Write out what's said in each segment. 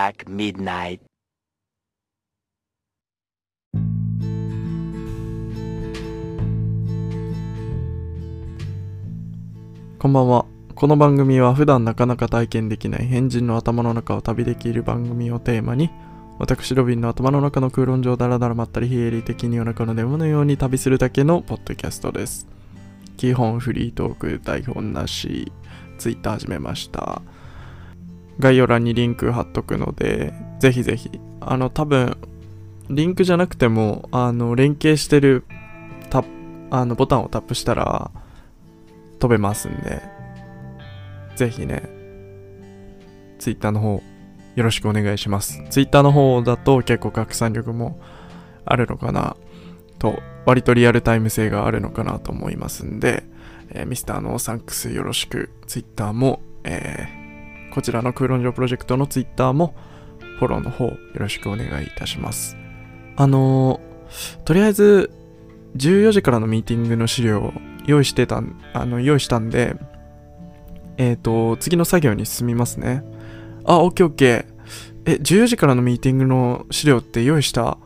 o'clock midnight. こんばんは。この番組は普段なかなか体験できない変人の頭の中を旅できる番組をテーマに、私ロビンの頭の中の空論上だらだらまったり非営利的に夜中のデモのように旅するだけのポッドキャストです。基本フリートーク台本なし、ツイッター始めました。概要欄にリンク貼っとくので、ぜひぜひ、あの多分、リンクじゃなくても、あの、連携してるタ、あの、ボタンをタップしたら、飛べますんで、ぜひね、ツイッターの方、よろしくお願いします。ツイッターの方だと結構拡散力もあるのかなと、割とリアルタイム性があるのかなと思いますんで、えーミスターのサンクスよろしく、ツイッターも、えーこちらの空論上プロジェクトのツイッターも、フォローの方よろしくお願いいたします。あのーとりあえず、14時からのミーティングの資料を用意してた、あの、用意したんで、えっ、と、次の作業に進みますね。あ、オッケーオッケー。え、14時からのミーティングの資料って用意した？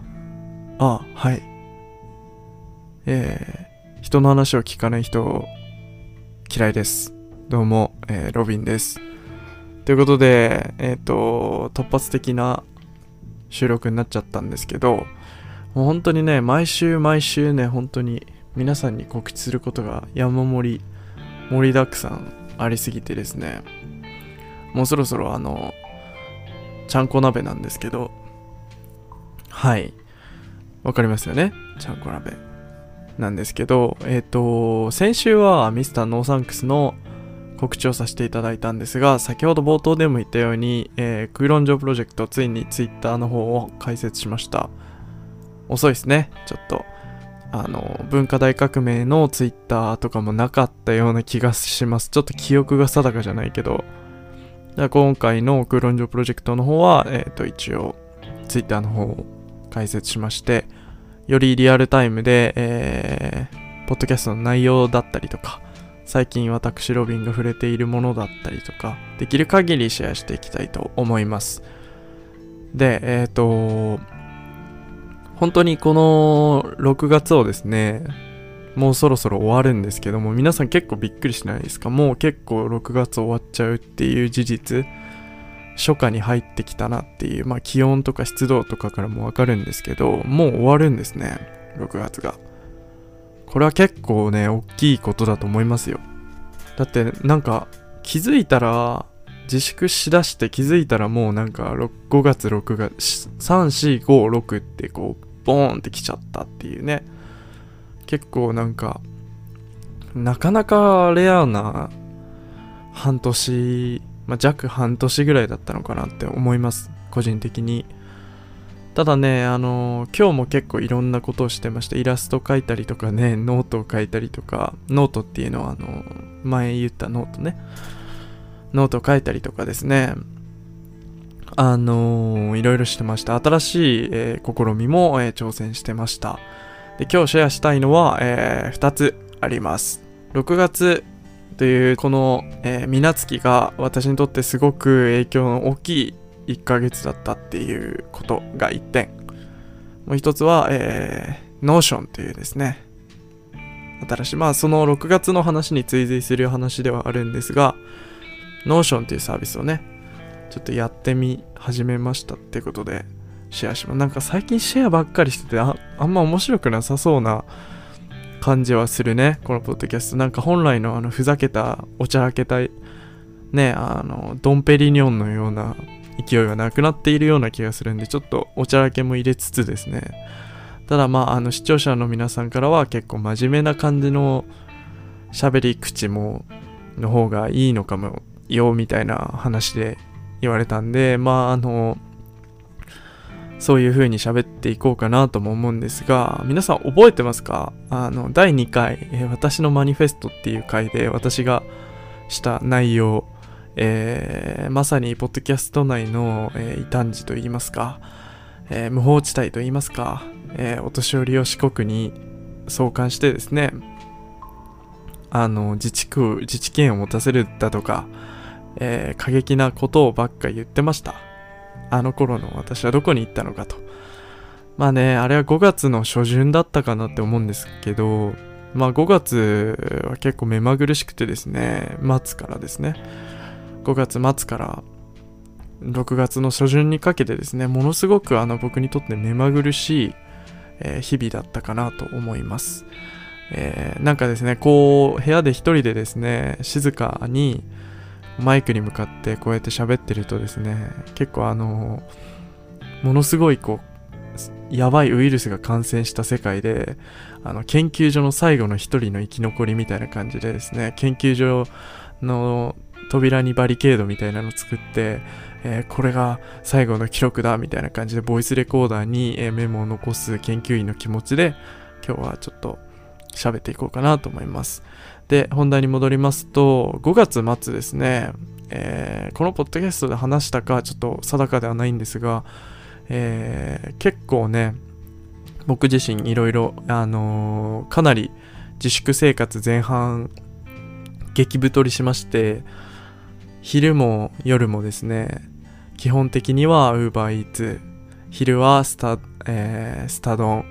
あ、はい。えー、人の話を聞かない人、嫌いです。どうも、えーロビンです。ということで、えっ、と、突発的な収録になっちゃったんですけど、もう本当にね、毎週毎週ね、本当に皆さんに告知することが山盛り、盛りだくさんありすぎてですね、もうそろそろあの、ちゃんこ鍋なんですけど、はい。わかりますよね？ちゃんこ鍋。なんですけど、えっ、と、先週はミスターノーサンクスの告知をさせていただいたんですが、先ほど冒頭でも言ったように、えー、空論上プロジェクト、ついにツイッターの方を開設しました。遅いですね、ちょっと。あの、文化大革命のツイッターとかもなかったような気がします。ちょっと記憶が定かじゃないけど。今回の空論上プロジェクトの方は、えっ、と、一応、ツイッターの方を開設しまして、よりリアルタイムで、えー、ポッドキャストの内容だったりとか、最近私ロビンが触れているものだったりとか、できる限りシェアしていきたいと思います。で、えっ、と、本当にこの6月をですね、もうそろそろ終わるんですけども、皆さん結構びっくりしないですか？もう結構6月終わっちゃうっていう事実、初夏に入ってきたなっていう、まあ気温とか湿度とかからもわかるんですけど、もう終わるんですね、6月が。これは結構ね、大きいことだと思いますよ。だってなんか気づいたら、自粛しだして気づいたらもうなんか5月6月3456ってこうボーンってきちゃったっていうね結構なんかなかなかレアな半年、まあ、弱半年ぐらいだったのかなって思います個人的にただねあの今日も結構いろんなことをしてましたイラスト描いたりとかねノートを書いたりとかノートっていうのはあの前言ったノートねノートを書いたりとかですね、あのーいろいろしてました。新しい、えー試みも、え挑戦してました。で、今日シェアしたいのは、え2つあります。6月というこの、えー、皆月が私にとってすごく影響の大きい1ヶ月だったっていうことが1点。もう一つは、えー、Notion というですね、新しい、まあその6月の話に追随する話ではあるんですが、Notion っていうサービスをね、ちょっとやってみ始めましたってことでシェアします。なんか最近シェアばっかりしててあ、あんま面白くなさそうな感じはするね、このポッドキャスト。なんか本来のあのふざけた、おちゃらけた、ね、あの、ドンペリニョンのような勢いがなくなっているような気がするんで、ちょっとおちゃらけも入れつつですね。ただまあ、あの視聴者の皆さんからは結構真面目な感じの喋り口も、の方がいいのかもよみたいな話で言われたんでまああのそういう風に喋っていこうかなとも思うんですが皆さん覚えてますか？あの第2回、え私のマニフェストっていう回で私がした内容えーまさにポッドキャスト内の、えー異端児といいますか、えー無法地帯といいますか、えお年寄りを四国に送還してですねあの自治区自治権を持たせるだとか、え過激なことをばっか言ってましたあの頃の私はどこに行ったのかと。まあね、あれは5月の初旬だったかなって思うんですけど、まあ5月は結構目まぐるしくてですね、末からですね、5月末から6月の初旬にかけてですね、ものすごくあの僕にとって目まぐるしい、え、日々だったかなと思います。えー、なんかですね、こう部屋で一人でですね、静かにマイクに向かってこうやって喋ってるとですね、結構あの、ものすごいこう、やばいウイルスが感染した世界で、あの、研究所の最後の一人の生き残りみたいな感じでですね、研究所の扉にバリケードみたいなの作って、えー、これが最後の記録だみたいな感じでボイスレコーダーに、えメモを残す研究員の気持ちで今日はちょっと喋っていこうかなと思います。で、本題に戻りますと、5月末ですね、えー、このポッドキャストで話したかちょっと定かではないんですが、えー、結構ね、僕自身いろいろ、あのー、かなり自粛生活前半激太りしまして、昼も夜もですね、基本的には UberEats、昼はスタ、えー、スタ丼、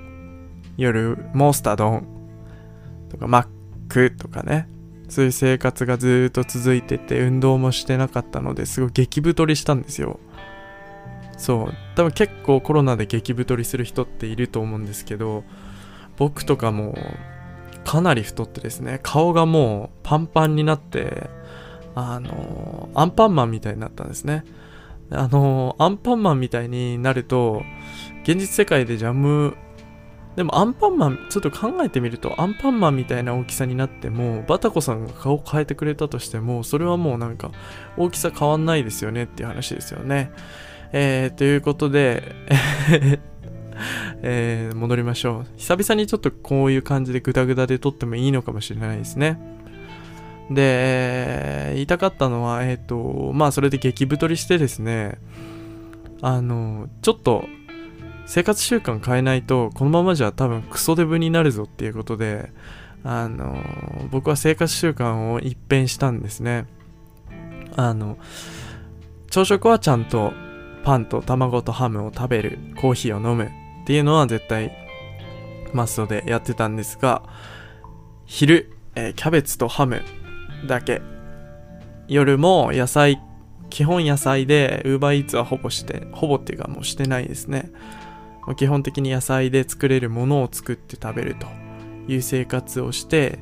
夜もスタ丼とかマックとかね、そういう生活がずっと続いてて、運動もしてなかったのですごい激太りしたんですよ。そう、多分結構コロナで激太りする人っていると思うんですけど、僕とかもかなり太ってですね、顔がもうパンパンになって、あのアンパンマンみたいになったんですね。あのアンパンマンみたいになると、現実世界でジャム、でもアンパンマン、ちょっと考えてみると、アンパンマンみたいな大きさになっても、バタコさんが顔変えてくれたとしても、それはもうなんか、大きさ変わんないですよねっていう話ですよね。えー、ということで、えー、戻りましょう。久々にちょっとこういう感じでグダグダで撮ってもいいのかもしれないですね。で、言いたかったのは、えっ、ー、と、まあそれで激太りしてですね、あの、ちょっと生活習慣変えないと、このままじゃ多分クソデブになるぞっていうことで、あの、僕は生活習慣を一変したんですね。あの、朝食はちゃんとパンと卵とハムを食べる、コーヒーを飲むっていうのは絶対マストでやってたんですが、昼、えー、キャベツとハムだけ。夜も野菜、基本野菜で UberEats はほぼして、ほぼっていうかもうしてないですね。基本的に野菜で作れるものを作って食べるという生活をして、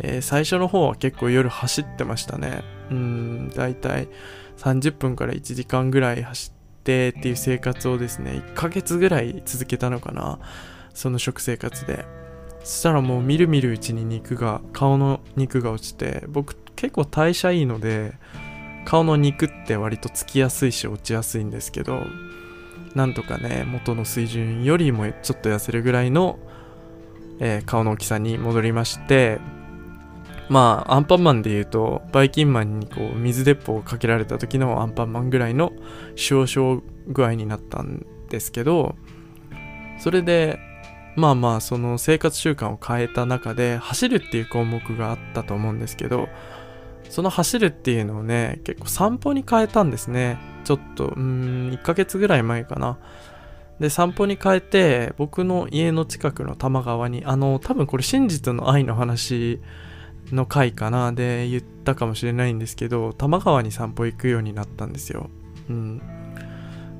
えー、最初の方は結構夜走ってましたね。うん、だいたい30分から1時間ぐらい走ってっていう生活をですね、1ヶ月ぐらい続けたのかな。その食生活で。そしたらもうみるみるうちに肉が、顔の肉が落ちて、僕結構代謝いいので、顔の肉って割とつきやすいし落ちやすいんですけど、なんとかね、元の水準よりもちょっと痩せるぐらいの、えー、顔の大きさに戻りまして、まあ、アンパンマンで言うと、バイキンマンにこう、水鉄砲をかけられた時のアンパンマンぐらいの少々具合になったんですけど、それで、まあまあ、その生活習慣を変えた中で、走るっていう項目があったと思うんですけど、その走るっていうのをね、結構散歩に変えたんですね。ちょっと、うん、1ヶ月ぐらい前かな。で、散歩に変えて、僕の家の近くの多摩川に、あの、多分これ真実の愛の話の回かな、で言ったかもしれないんですけど、多摩川に散歩行くようになったんですよ。うん。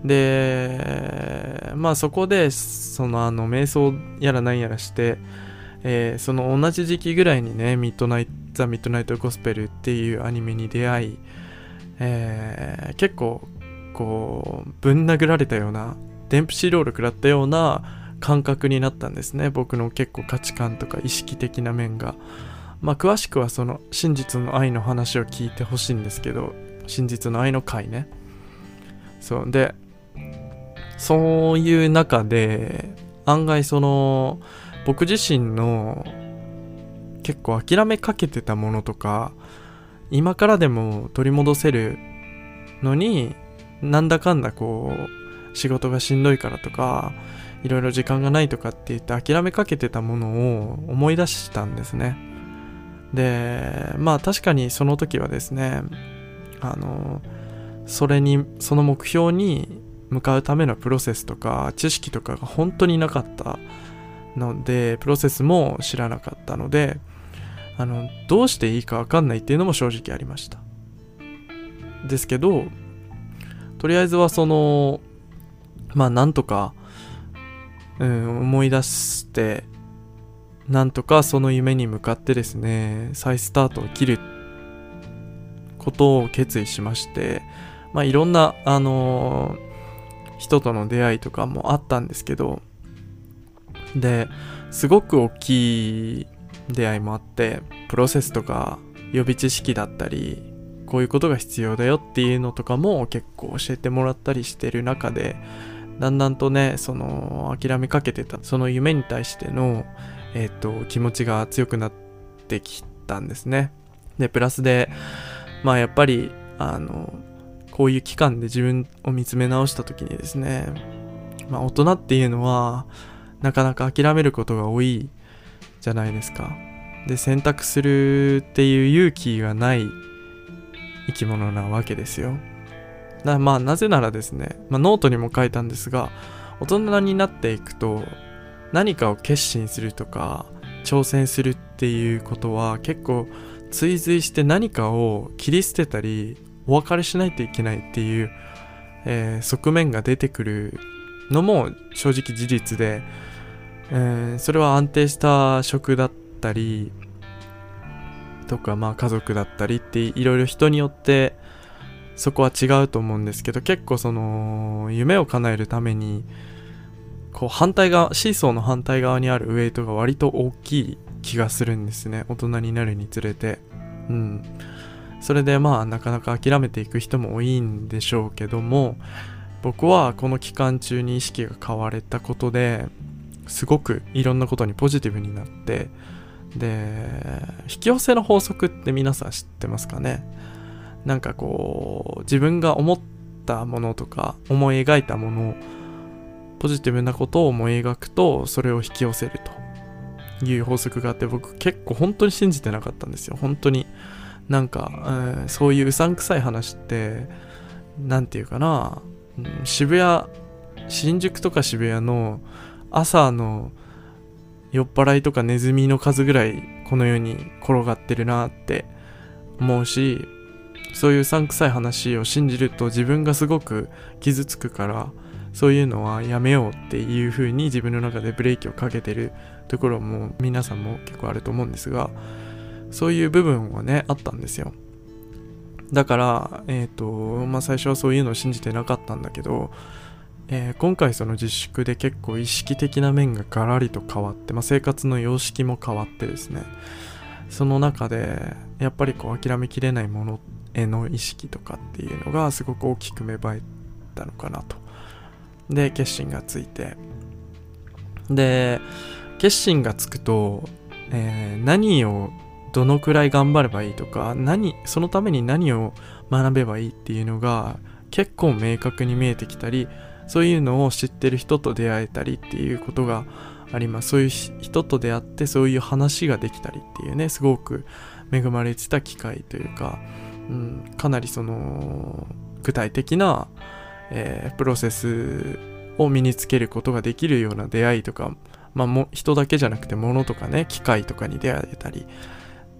で、まあそこで、そのあの、瞑想やらなんやらして、えー、その同じ時期ぐらいにね、ミッドナイト、ザ・ミッドナイト・ゴスペルっていうアニメに出会い、えー、結構、こう、ぶん殴られたような、デンプシーロール食らったような感覚になったんですね。僕の結構価値観とか意識的な面が。まあ、詳しくはその真実の愛の話を聞いてほしいんですけど、真実の愛の回ね。そう。で、そういう中で、案外その、僕自身の結構諦めかけてたものとか、今からでも取り戻せるのに、なんだかんだこう、仕事がしんどいからとか、いろいろ時間がないとかって言って諦めかけてたものを思い出したんですね。で、まあ確かにその時はですね、あの、それに、その目標に向かうためのプロセスとか知識とかが本当になかったのでプロセスも知らなかったのであのどうしていいか分かんないっていうのも正直ありました。ですけどとりあえずはそのまあなんとか、うん、思い出してなんとかその夢に向かってですね再スタートを切ることを決意しましてまあいろんなあのー、人との出会いとかもあったんですけどですごく大きい出会いもあってプロセスとか予備知識だったりこういうことが必要だよっていうのとかも結構教えてもらったりしてる中でだんだんとねその諦めかけてたその夢に対してのえっ、ー、と気持ちが強くなってきたんですね。でプラスでまあやっぱりあのこういう期間で自分を見つめ直した時にですねまあ大人っていうのはなかなか諦めることが多いじゃないですか。で、選択するっていう勇気がない生き物なわけですよ。だまあなぜならですね、まあ、ノートにも書いたんですが、大人になっていくと何かを決心するとか挑戦するっていうことは結構追随して何かを切り捨てたりお別れしないといけないっていう、えー、側面が出てくるのも正直事実でえー、それは安定した職だったりとかまあ家族だったりっていろいろ人によってそこは違うと思うんですけど結構その夢を叶えるためにこう反対側シーソーの反対側にあるウェイトが割と大きい気がするんですね。大人になるにつれて。うん。それでまあなかなか諦めていく人も多いんでしょうけども僕はこの期間中に意識が変われたことですごくいろんなことにポジティブになってで引き寄せの法則って皆さん知ってますかね？なんかこう自分が思ったものとか思い描いたものをポジティブなことを思い描くとそれを引き寄せるという法則があって僕結構本当に信じてなかったんですよ。本当になんか、うん、そういううさんくさい話って何て言うかな、うん、渋谷新宿とか渋谷の朝の酔っ払いとかネズミの数ぐらいこの世に転がってるなって思うしそういうさんくさい話を信じると自分がすごく傷つくからそういうのはやめようっていう風に自分の中でブレーキをかけてるところも皆さんも結構あると思うんですがそういう部分はねあったんですよ。だからえっ、ー、とまあ最初はそういうのを信じてなかったんだけどえー、今回その自粛で結構意識的な面がガラリと変わって、まあ、生活の様式も変わってですね。その中でやっぱりこう諦めきれないものへの意識とかっていうのがすごく大きく芽生えたのかなと。で決心がついて。で決心がつくと、えー、何をどのくらい頑張ればいいとか何そのために何を学べばいいっていうのが結構明確に見えてきたりそういうのを知ってる人と出会えたりっていうことがあります。そういう人と出会ってそういう話ができたりっていうねすごく恵まれてた機会というか、うん、かなりその具体的な、えー、プロセスを身につけることができるような出会いとか、まあ、も人だけじゃなくて物とかね機械とかに出会えたり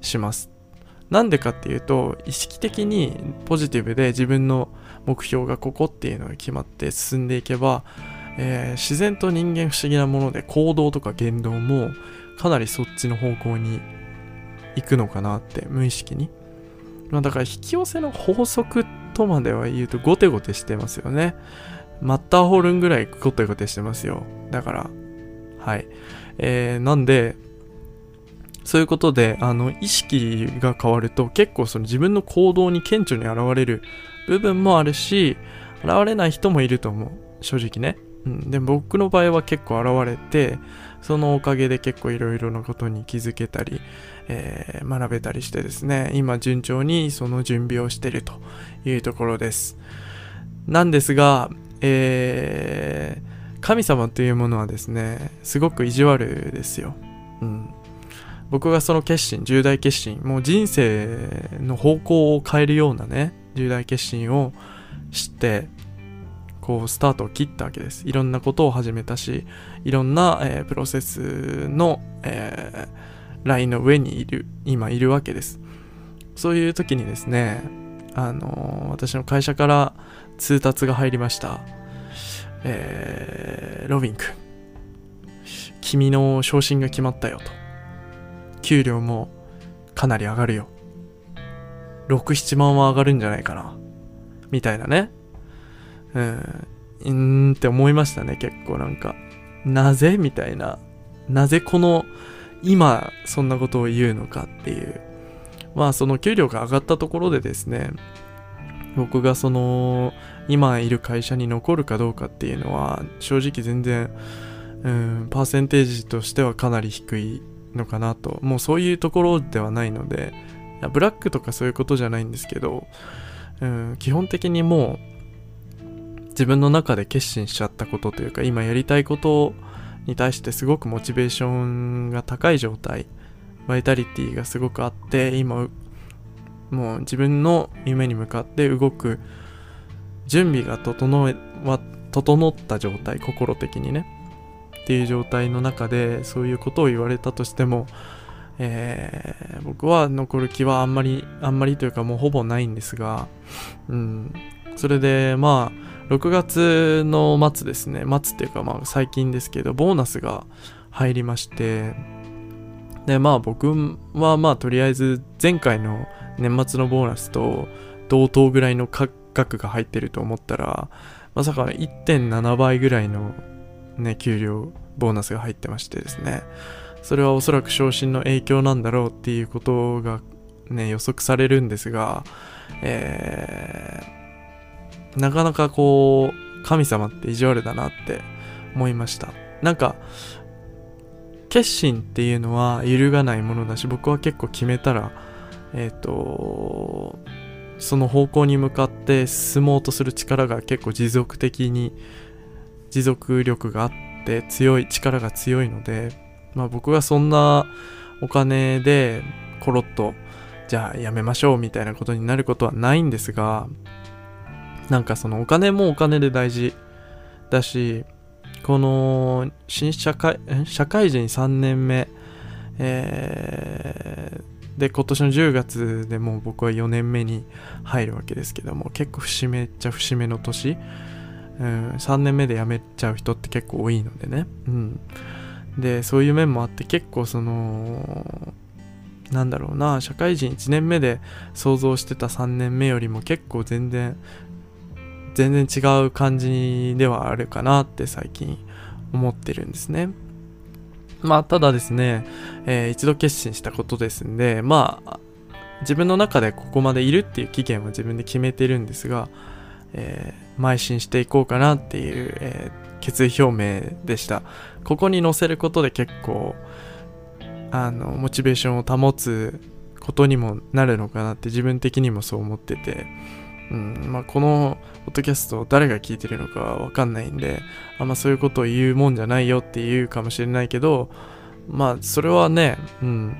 します。なんでかっていうと意識的にポジティブで自分の目標がここっていうのが決まって進んでいけば、えー、自然と人間不思議なもので行動とか言動もかなりそっちの方向に行くのかなって無意識に。まあ、だから引き寄せの法則とまでは言うとゴテゴテしてますよね。マッターホルンぐらいゴテゴテしてますよ。だから、はい。えー、なんで、そういうことで、あの、意識が変わると結構その自分の行動に顕著に現れる部分もあるし、現れない人もいると思う。正直ね。うん。で、僕の場合は結構現れて、そのおかげで結構いろいろなことに気づけたり、えー、学べたりしてですね、今順調にその準備をしているというところです。なんですが、えー、神様というものはですね、すごく意地悪ですよ。うん。僕がその決心、重大決心、もう人生の方向を変えるようなね、重大決心をしてこうスタートを切ったわけです。いろんなことを始めたしいろんな、えー、プロセスの、えー、ラインの上にいる今いるわけです。そういう時にですねあのー、私の会社から通達が入りました。えー、ロビン君君の昇進が決まったよと。給料もかなり上がるよ67万は上がるんじゃないかなみたいなねうん、うんって思いましたね、結構なんか。なぜ？みたいな。なぜこの、今、そんなことを言うのかっていう。まあ、その給料が上がったところでですね、僕がその、今いる会社に残るかどうかっていうのは、正直全然、うん、パーセンテージとしてはかなり低いのかなと。もうそういうところではないので、ブラックとかそういうことじゃないんですけど、うん、基本的にもう、自分の中で決心しちゃったことというか今やりたいことに対してすごくモチベーションが高い状態バイタリティがすごくあって今もう自分の夢に向かって動く準備が整えは整った状態心的にね。っていう状態の中でそういうことを言われたとしても、えー、僕は残る気はあんまりあんまりというかもうほぼないんですが、うん、それでまあ6月の末ですね、末っていうかまあ最近ですけど、ボーナスが入りまして、で、まあ僕はまあとりあえず前回の年末のボーナスと同等ぐらいの価格が入ってると思ったら、まさか1.7倍ぐらいのね、給料、ボーナスが入ってましてですね、それはおそらく昇進の影響なんだろうっていうことがね、予測されるんですが、えー、なかなかこう、神様って意地悪だなって思いました。なんか、決心っていうのは揺るがないものだし、僕は結構決めたら、えっ、ー、と、その方向に向かって進もうとする力が結構持続的に、持続力があって強い、力が強いので、まあ僕はそんなお金でコロッと、じゃあやめましょうみたいなことになることはないんですが、なんかそのお金もお金で大事だし、この新社会、社会人3年目、えー、で、今年の10月でもう僕は4年目に入るわけですけども、結構節目っちゃ節目の年、うん、3年目で辞めちゃう人って結構多いのでね。うん。で、そういう面もあって結構その、なんだろうな、社会人1年目で想像してた3年目よりも結構全然全然違う感じではあるかなって最近思ってるんですね。まあ、ただですね、えー、一度決心したことですんで、まあ、自分の中でここまでいるっていう期限は自分で決めてるんですが、え、邁進していこうかなっていう、えー、決意表明でした。ここに載せることで結構、あの、モチベーションを保つことにもなるのかなって自分的にもそう思ってて、うんまあ、このポッドキャスト誰が聞いてるのかわかんないんで、あんまそういうことを言うもんじゃないよって言うかもしれないけど、まあそれはね、うん、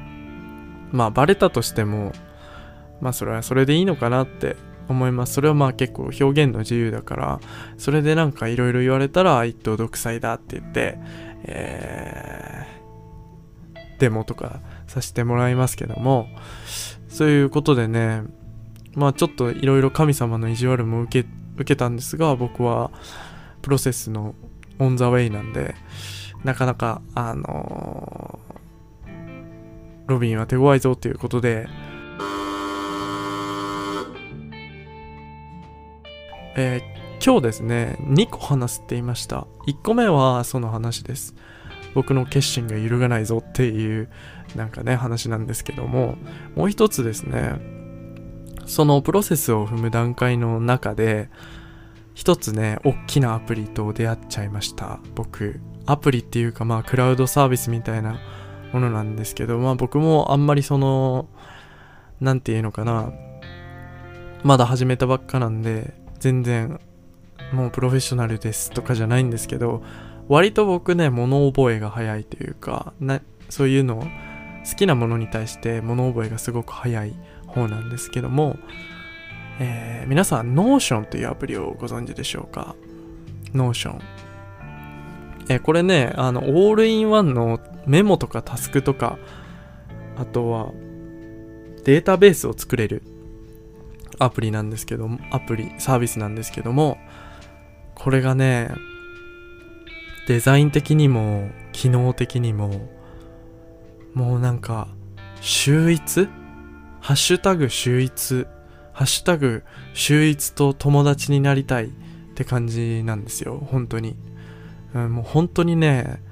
まあバレたとしても、まあそれはそれでいいのかなって思います。それはまあ結構表現の自由だから、それでなんかいろいろ言われたら一党独裁だって言って、えー、デモとかさせてもらいますけども、そういうことでね、まあちょっといろいろ神様の意地悪も受け受けたんですが僕はプロセスのオンザウェイなんでなかなかあのー、ロビンは手強いぞということでえー、今日ですね2個話すって言いました1個目はその話です僕の決心が揺るがないぞっていうなんかね話なんですけどももう一つですねそのプロセスを踏む段階の中で、一つね、大きなアプリと出会っちゃいました。僕。アプリっていうかまあクラウドサービスみたいなものなんですけど、まあ僕もあんまりその、なんていうのかな、まだ始めたばっかなんで、全然もうプロフェッショナルですとかじゃないんですけど、割と僕ね、物覚えが早いというか、なそういうの好きなものに対して物覚えがすごく早い方なんですけども、えー、皆さん Notion というアプリをご存知でしょうか？ Notion。えこれね、あの、オールインワンのメモとかタスクとか、あとは、データベースを作れるアプリなんですけども、アプリ、サービスなんですけども、これがね、デザイン的にも、機能的にも、もうなんか、秀逸？ハッシュタグ秀逸？ハッシュタグ秀逸と友達になりたいって感じなんですよ。本当に。うん、もう本当にね、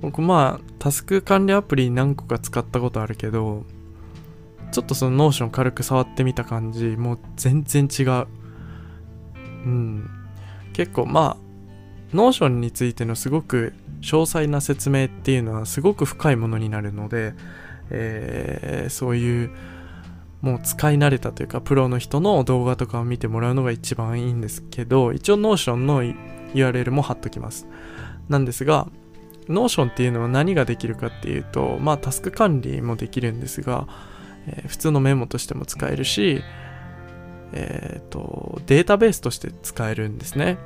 僕まあ、タスク管理アプリ何個か使ったことあるけど、ちょっとその Notion 軽く触ってみた感じ、もう全然違う。うん。結構まあ、 Notion についてのすごく詳細な説明っていうのはすごく深いものになるので、えー、そういうもう使い慣れたというかプロの人の動画とかを見てもらうのが一番いいんですけど一応ノーションの URL も貼っときますなんですが Notion っていうのは何ができるかっていうとまあタスク管理もできるんですが、えー、普通のメモとしても使えるしえっ、ー、とデータベースとして使えるんですね。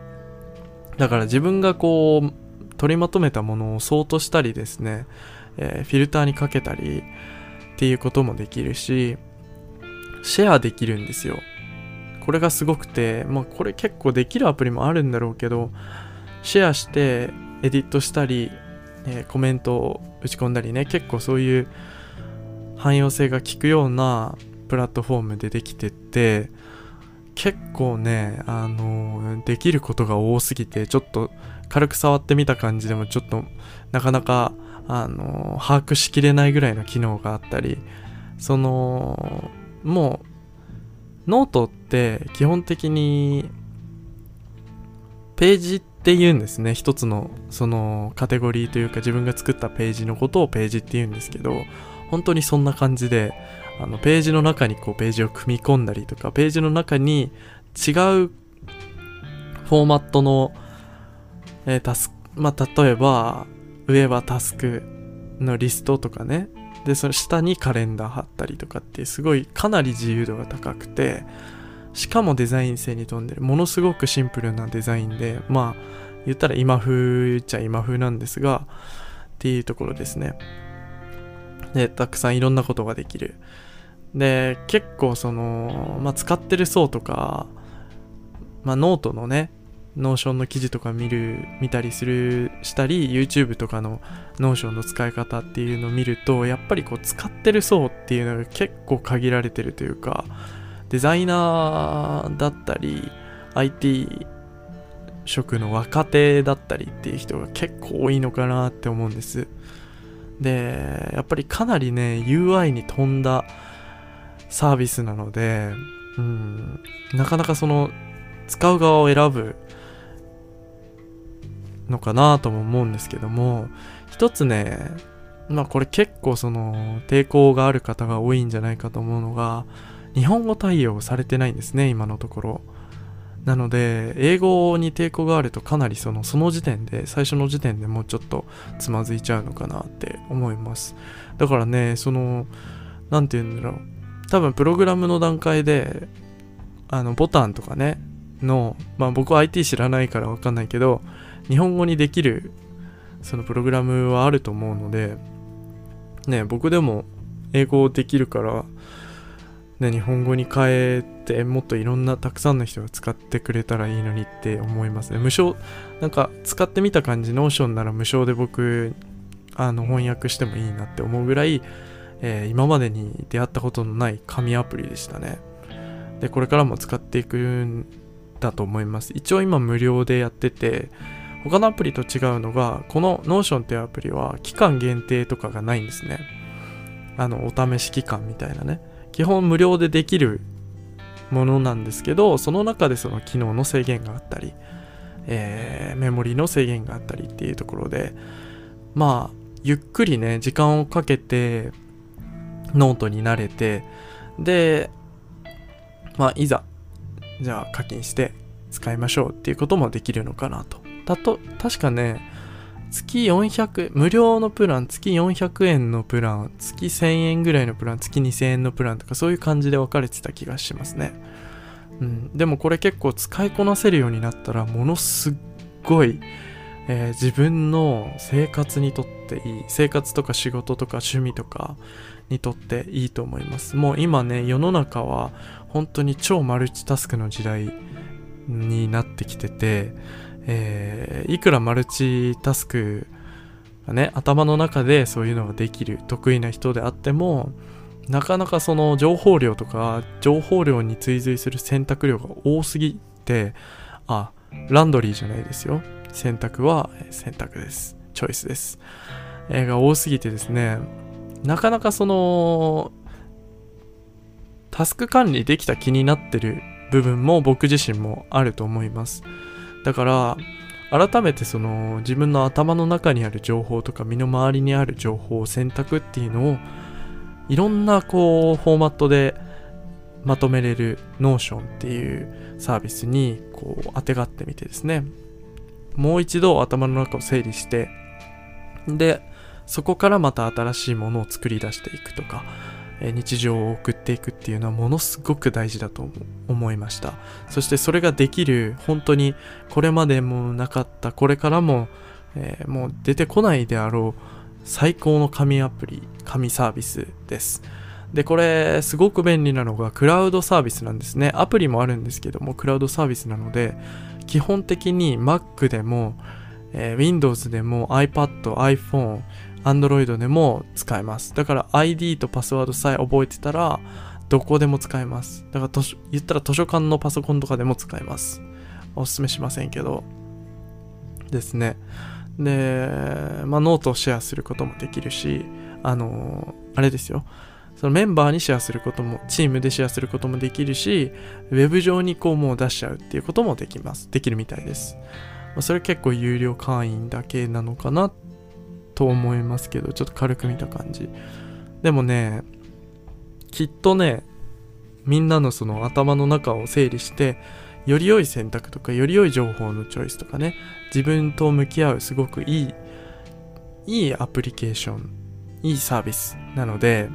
だから自分がこう取りまとめたものをソートしたりですね、えー、フィルターにかけたりっていうこともできるしシェアできるんですよ。これがすごくてまあこれ結構できるアプリもあるんだろうけどシェアしてエディットしたり、えー、コメントを打ち込んだりね結構そういう汎用性が効くようなプラットフォームでできてて結構ね、あの、できることが多すぎて、ちょっと軽く触ってみた感じでもちょっとなかなか、あの、把握しきれないぐらいの機能があったり、その、もう、ノートって基本的に、ページって言うんですね。一つの、その、カテゴリーというか自分が作ったページのことをページって言うんですけど、本当にそんな感じで、あのページの中にこうページを組み込んだりとか、ページの中に違うフォーマットの、えー、タスク、まあ、例えば、上はタスクのリストとかね、で、その下にカレンダー貼ったりとかってすごいかなり自由度が高くて、しかもデザイン性に富んでる、ものすごくシンプルなデザインで、まあ、言ったら今風っちゃ今風なんですが、っていうところですね。で、たくさんいろんなことができる。で、結構その、まあ、使ってる層とか、まあ、ノートのね、 Notion の記事とか見る、見たりする、したり、YouTube とかの Notion の使い方っていうのを見ると、やっぱりこう使ってる層っていうのが結構限られてるというか、デザイナーだったり、IT 職の若手だったりっていう人が結構多いのかなって思うんです。で、やっぱりかなりね、UI に富んだサービスなので、うん、なかなかその使う側を選ぶのかなとも思うんですけども一つねまあこれ結構その抵抗がある方が多いんじゃないかと思うのが日本語対応されてないんですね今のところ。なので英語に抵抗があるとかなりそのその時点で最初の時点でもうちょっとつまずいちゃうのかなって思います。だからねその何て言うんだろう。多分プログラムの段階であのボタンとかねのまあ僕は IT 知らないからわかんないけど日本語にできるそのプログラムはあると思うのでね僕でも英語できるからね日本語に変えてもっといろんなたくさんの人が使ってくれたらいいのにって思いますね無償なんか使ってみた感じ Notion なら無償で僕あの翻訳してもいいなって思うぐらいえー、今までに出会ったことのない神アプリでしたね。で、これからも使っていくんだと思います。一応今無料でやってて、他のアプリと違うのが、この Notion っていうアプリは期間限定とかがないんですね。あの、お試し期間みたいなね。基本無料でできるものなんですけど、その中でその機能の制限があったり、えー、メモリの制限があったりっていうところで、まあ、ゆっくりね、時間をかけて、ノートに慣れて、で、まあ、いざ、じゃあ課金して使いましょうっていうこともできるのかなと。だと、確かね、月400、無料のプラン、月400円のプラン、月1000円ぐらいのプラン、月2000円のプランとかそういう感じで分かれてた気がしますね。うん。でもこれ結構使いこなせるようになったらものすっごい、えー、自分の生活にとっていい生活とか仕事とか趣味とかにとっていいと思いますもう今ね世の中は本当に超マルチタスクの時代になってきてて、えー、いくらマルチタスクがね頭の中でそういうのができる得意な人であってもなかなかその情報量とか情報量に追随する選択量が多すぎてあランドリーじゃないですよ。選択は選択です。チョイスです、えー、が多すぎてですねなかなかそのタスク管理できた気になってる部分も僕自身もあると思います。だから改めてその自分の頭の中にある情報とか身の回りにある情報を選択っていうのをいろんなこうフォーマットでまとめれる Notion っていうサービスにこう当てがってみてですね。もう一度頭の中を整理してでそこからまた新しいものを作り出していくとか日常を送っていくっていうのはものすごく大事だと思いました。そしてそれができる本当にこれまでもなかったこれからも、えー、もう出てこないであろう最高の紙アプリ紙サービスです。でこれすごく便利なのがクラウドサービスなんですね。アプリもあるんですけどもクラウドサービスなので基本的に Mac でも、えー、Windows でも iPad、iPhone、Android でも使えます。だから ID とパスワードさえ覚えてたら、どこでも使えます。だから言ったら図書館のパソコンとかでも使えます。おすすめしませんけど。ですね。で、まあ、ノートをシェアすることもできるし、あのー、あれですよ。そのメンバーにシェアすることも、チームでシェアすることもできるし、ウェブ上にこうもう出しちゃうっていうこともできます。できるみたいです。まあ、それ結構有料会員だけなのかなってと思いますけど、ちょっと軽く見た感じ。でもね、きっとね、みんなのその頭の中を整理して、より良い選択とか、より良い情報のチョイスとかね、自分と向き合うすごくいい、いいアプリケーション、いいサービスなので、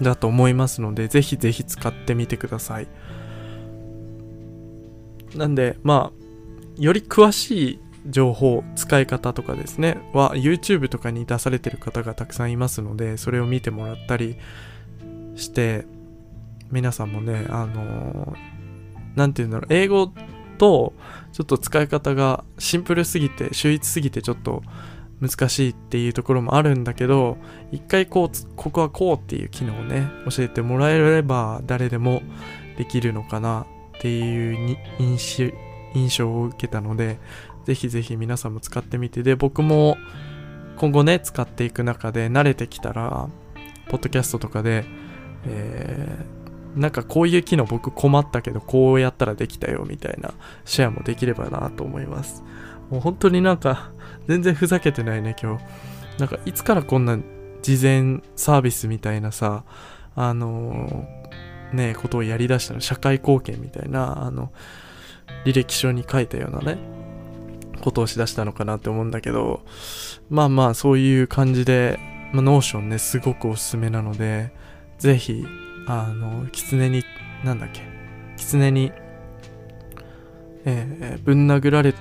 だと思いますので、ぜひぜひ使ってみてください。なんで、まあ、より詳しい情報、使い方とかですね、は YouTube とかに出されてる方がたくさんいますので、それを見てもらったりして、皆さんもね、あの何て言うんだろう、英語とちょっと使い方がシンプルすぎて、秀逸すぎてちょっと難しいっていうところもあるんだけど、一回こう、ここはこうっていう機能をね、教えてもらえれば誰でもできるのかなっていう印象を受けたので、ぜひぜひ皆さんも使ってみて、で、僕も今後ね、使っていく中で慣れてきたら、ポッドキャストとかで、えー、なんかこういう機能僕困ったけど、こうやったらできたよみたいなシェアもできればなと思います。もう本当になんか、全然ふざけてないね、今日。なんか、いつからこんな事前サービスみたいなさ、あのー、ね、ことをやりだしたの、社会貢献みたいな、あの、履歴書に書いたようなね、ことをしだしたのかなって思うんだけど、まあまあそういう感じで、まあ、 Notion ね、すごくおすすめなので、ぜひ、あの、狐に、なんだっけ、狐に、えー、ぶん殴られ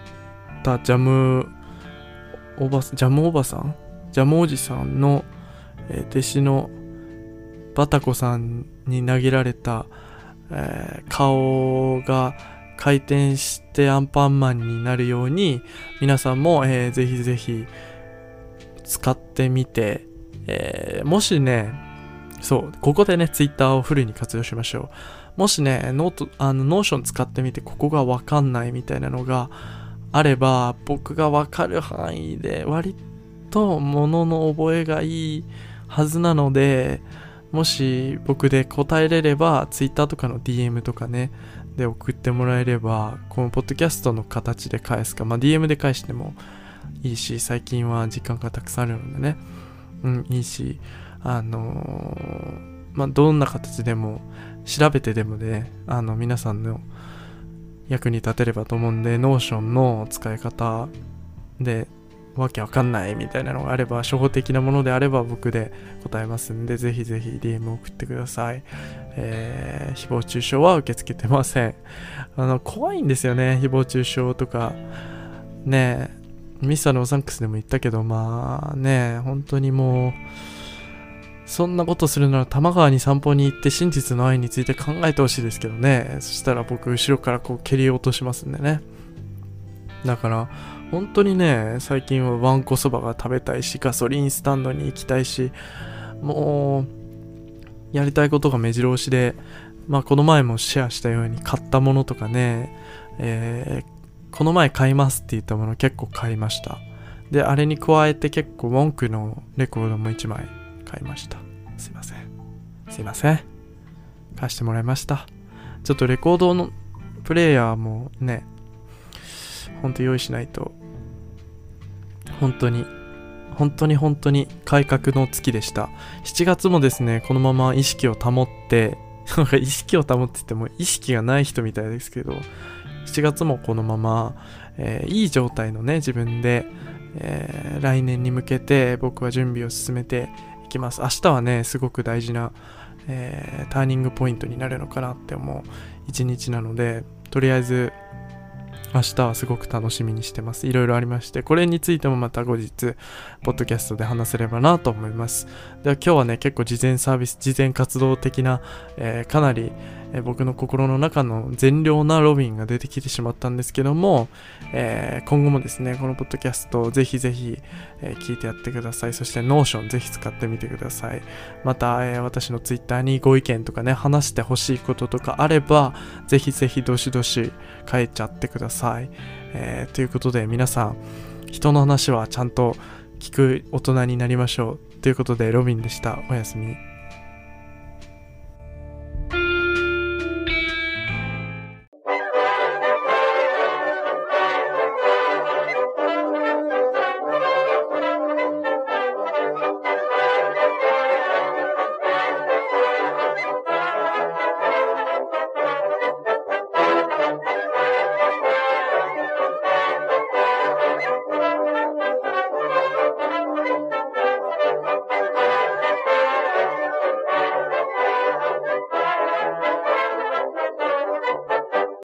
たジャムおば、ジャムおばさん？ジャムおじさんの、えー、弟子のバタコさんに投げられた、えー、顔が回転してアンパンマンになるように皆さんも、えー、ぜひぜひ使ってみて、えー、もしねそうここでねツイッターをフルに活用しましょう。もしねノートあの Notion 使ってみてここがわかんないみたいなのがあれば僕がわかる範囲で割と物の覚えがいいはずなのでもし僕で答えれれば Twitter とかの DM とかねで送ってもらえればこのポッドキャストの形で返すか、まあ、DM で返してもいいし最近は時間がたくさんあるのでね。うんいいしあのー、まあどんな形でも調べてでもねあの皆さんの役に立てればと思うんで Notion の使い方でわけわかんないみたいなのがあれば、初歩的なものであれば僕で答えますんで、ぜひぜひ DM 送ってください。えー、誹謗中傷は受け付けてません。あの、怖いんですよね、誹謗中傷とか。ねえ、ミスターのサンクスでも言ったけど、まあねえ、本当にもう、そんなことするなら多摩川に散歩に行って真実の愛について考えてほしいですけどね。そしたら僕後ろからこう蹴り落としますんでね。だから、本当にね、最近はわんこそばが食べたいし、ガソリンスタンドに行きたいし、もう、やりたいことが目白押しで、まあこの前もシェアしたように買ったものとかね、えー、この前買いますって言ったもの結構買いました。で、あれに加えて結構文句のレコードも1枚買いました。すいません。すいません。貸してもらいました。ちょっとレコードのプレイヤーもね、ほんと用意しないと、本当に、本当に本当に改革の月でした。7月もですね、このまま意識を保って、意識を保ってても意識がない人みたいですけど、7月もこのまま、えー、いい状態のね、自分で、えー、来年に向けて僕は準備を進めていきます。明日はね、すごく大事な、えー、ターニングポイントになるのかなって思う一日なので、とりあえず明日はすごく楽しみにしてます。いろいろありまして、これについてもまた後日、ポッドキャストで話せればなと思います。では今日はね、結構事前サービス、事前活動的な、えー、かなり、えー、僕の心の中の善良なロビンが出てきてしまったんですけども、えー、今後もですね、このポッドキャストをぜひぜひ、え聞いてやってください。そして Notion ぜひ使ってみてください。また、え私の Twitter にご意見とかね、話してほしいこととかあれば、ぜひぜひどしどし書いちゃってください。えということで皆さん、人の話はちゃんと聞く大人になりましょう。ということで、ロビンでした。おやすみ。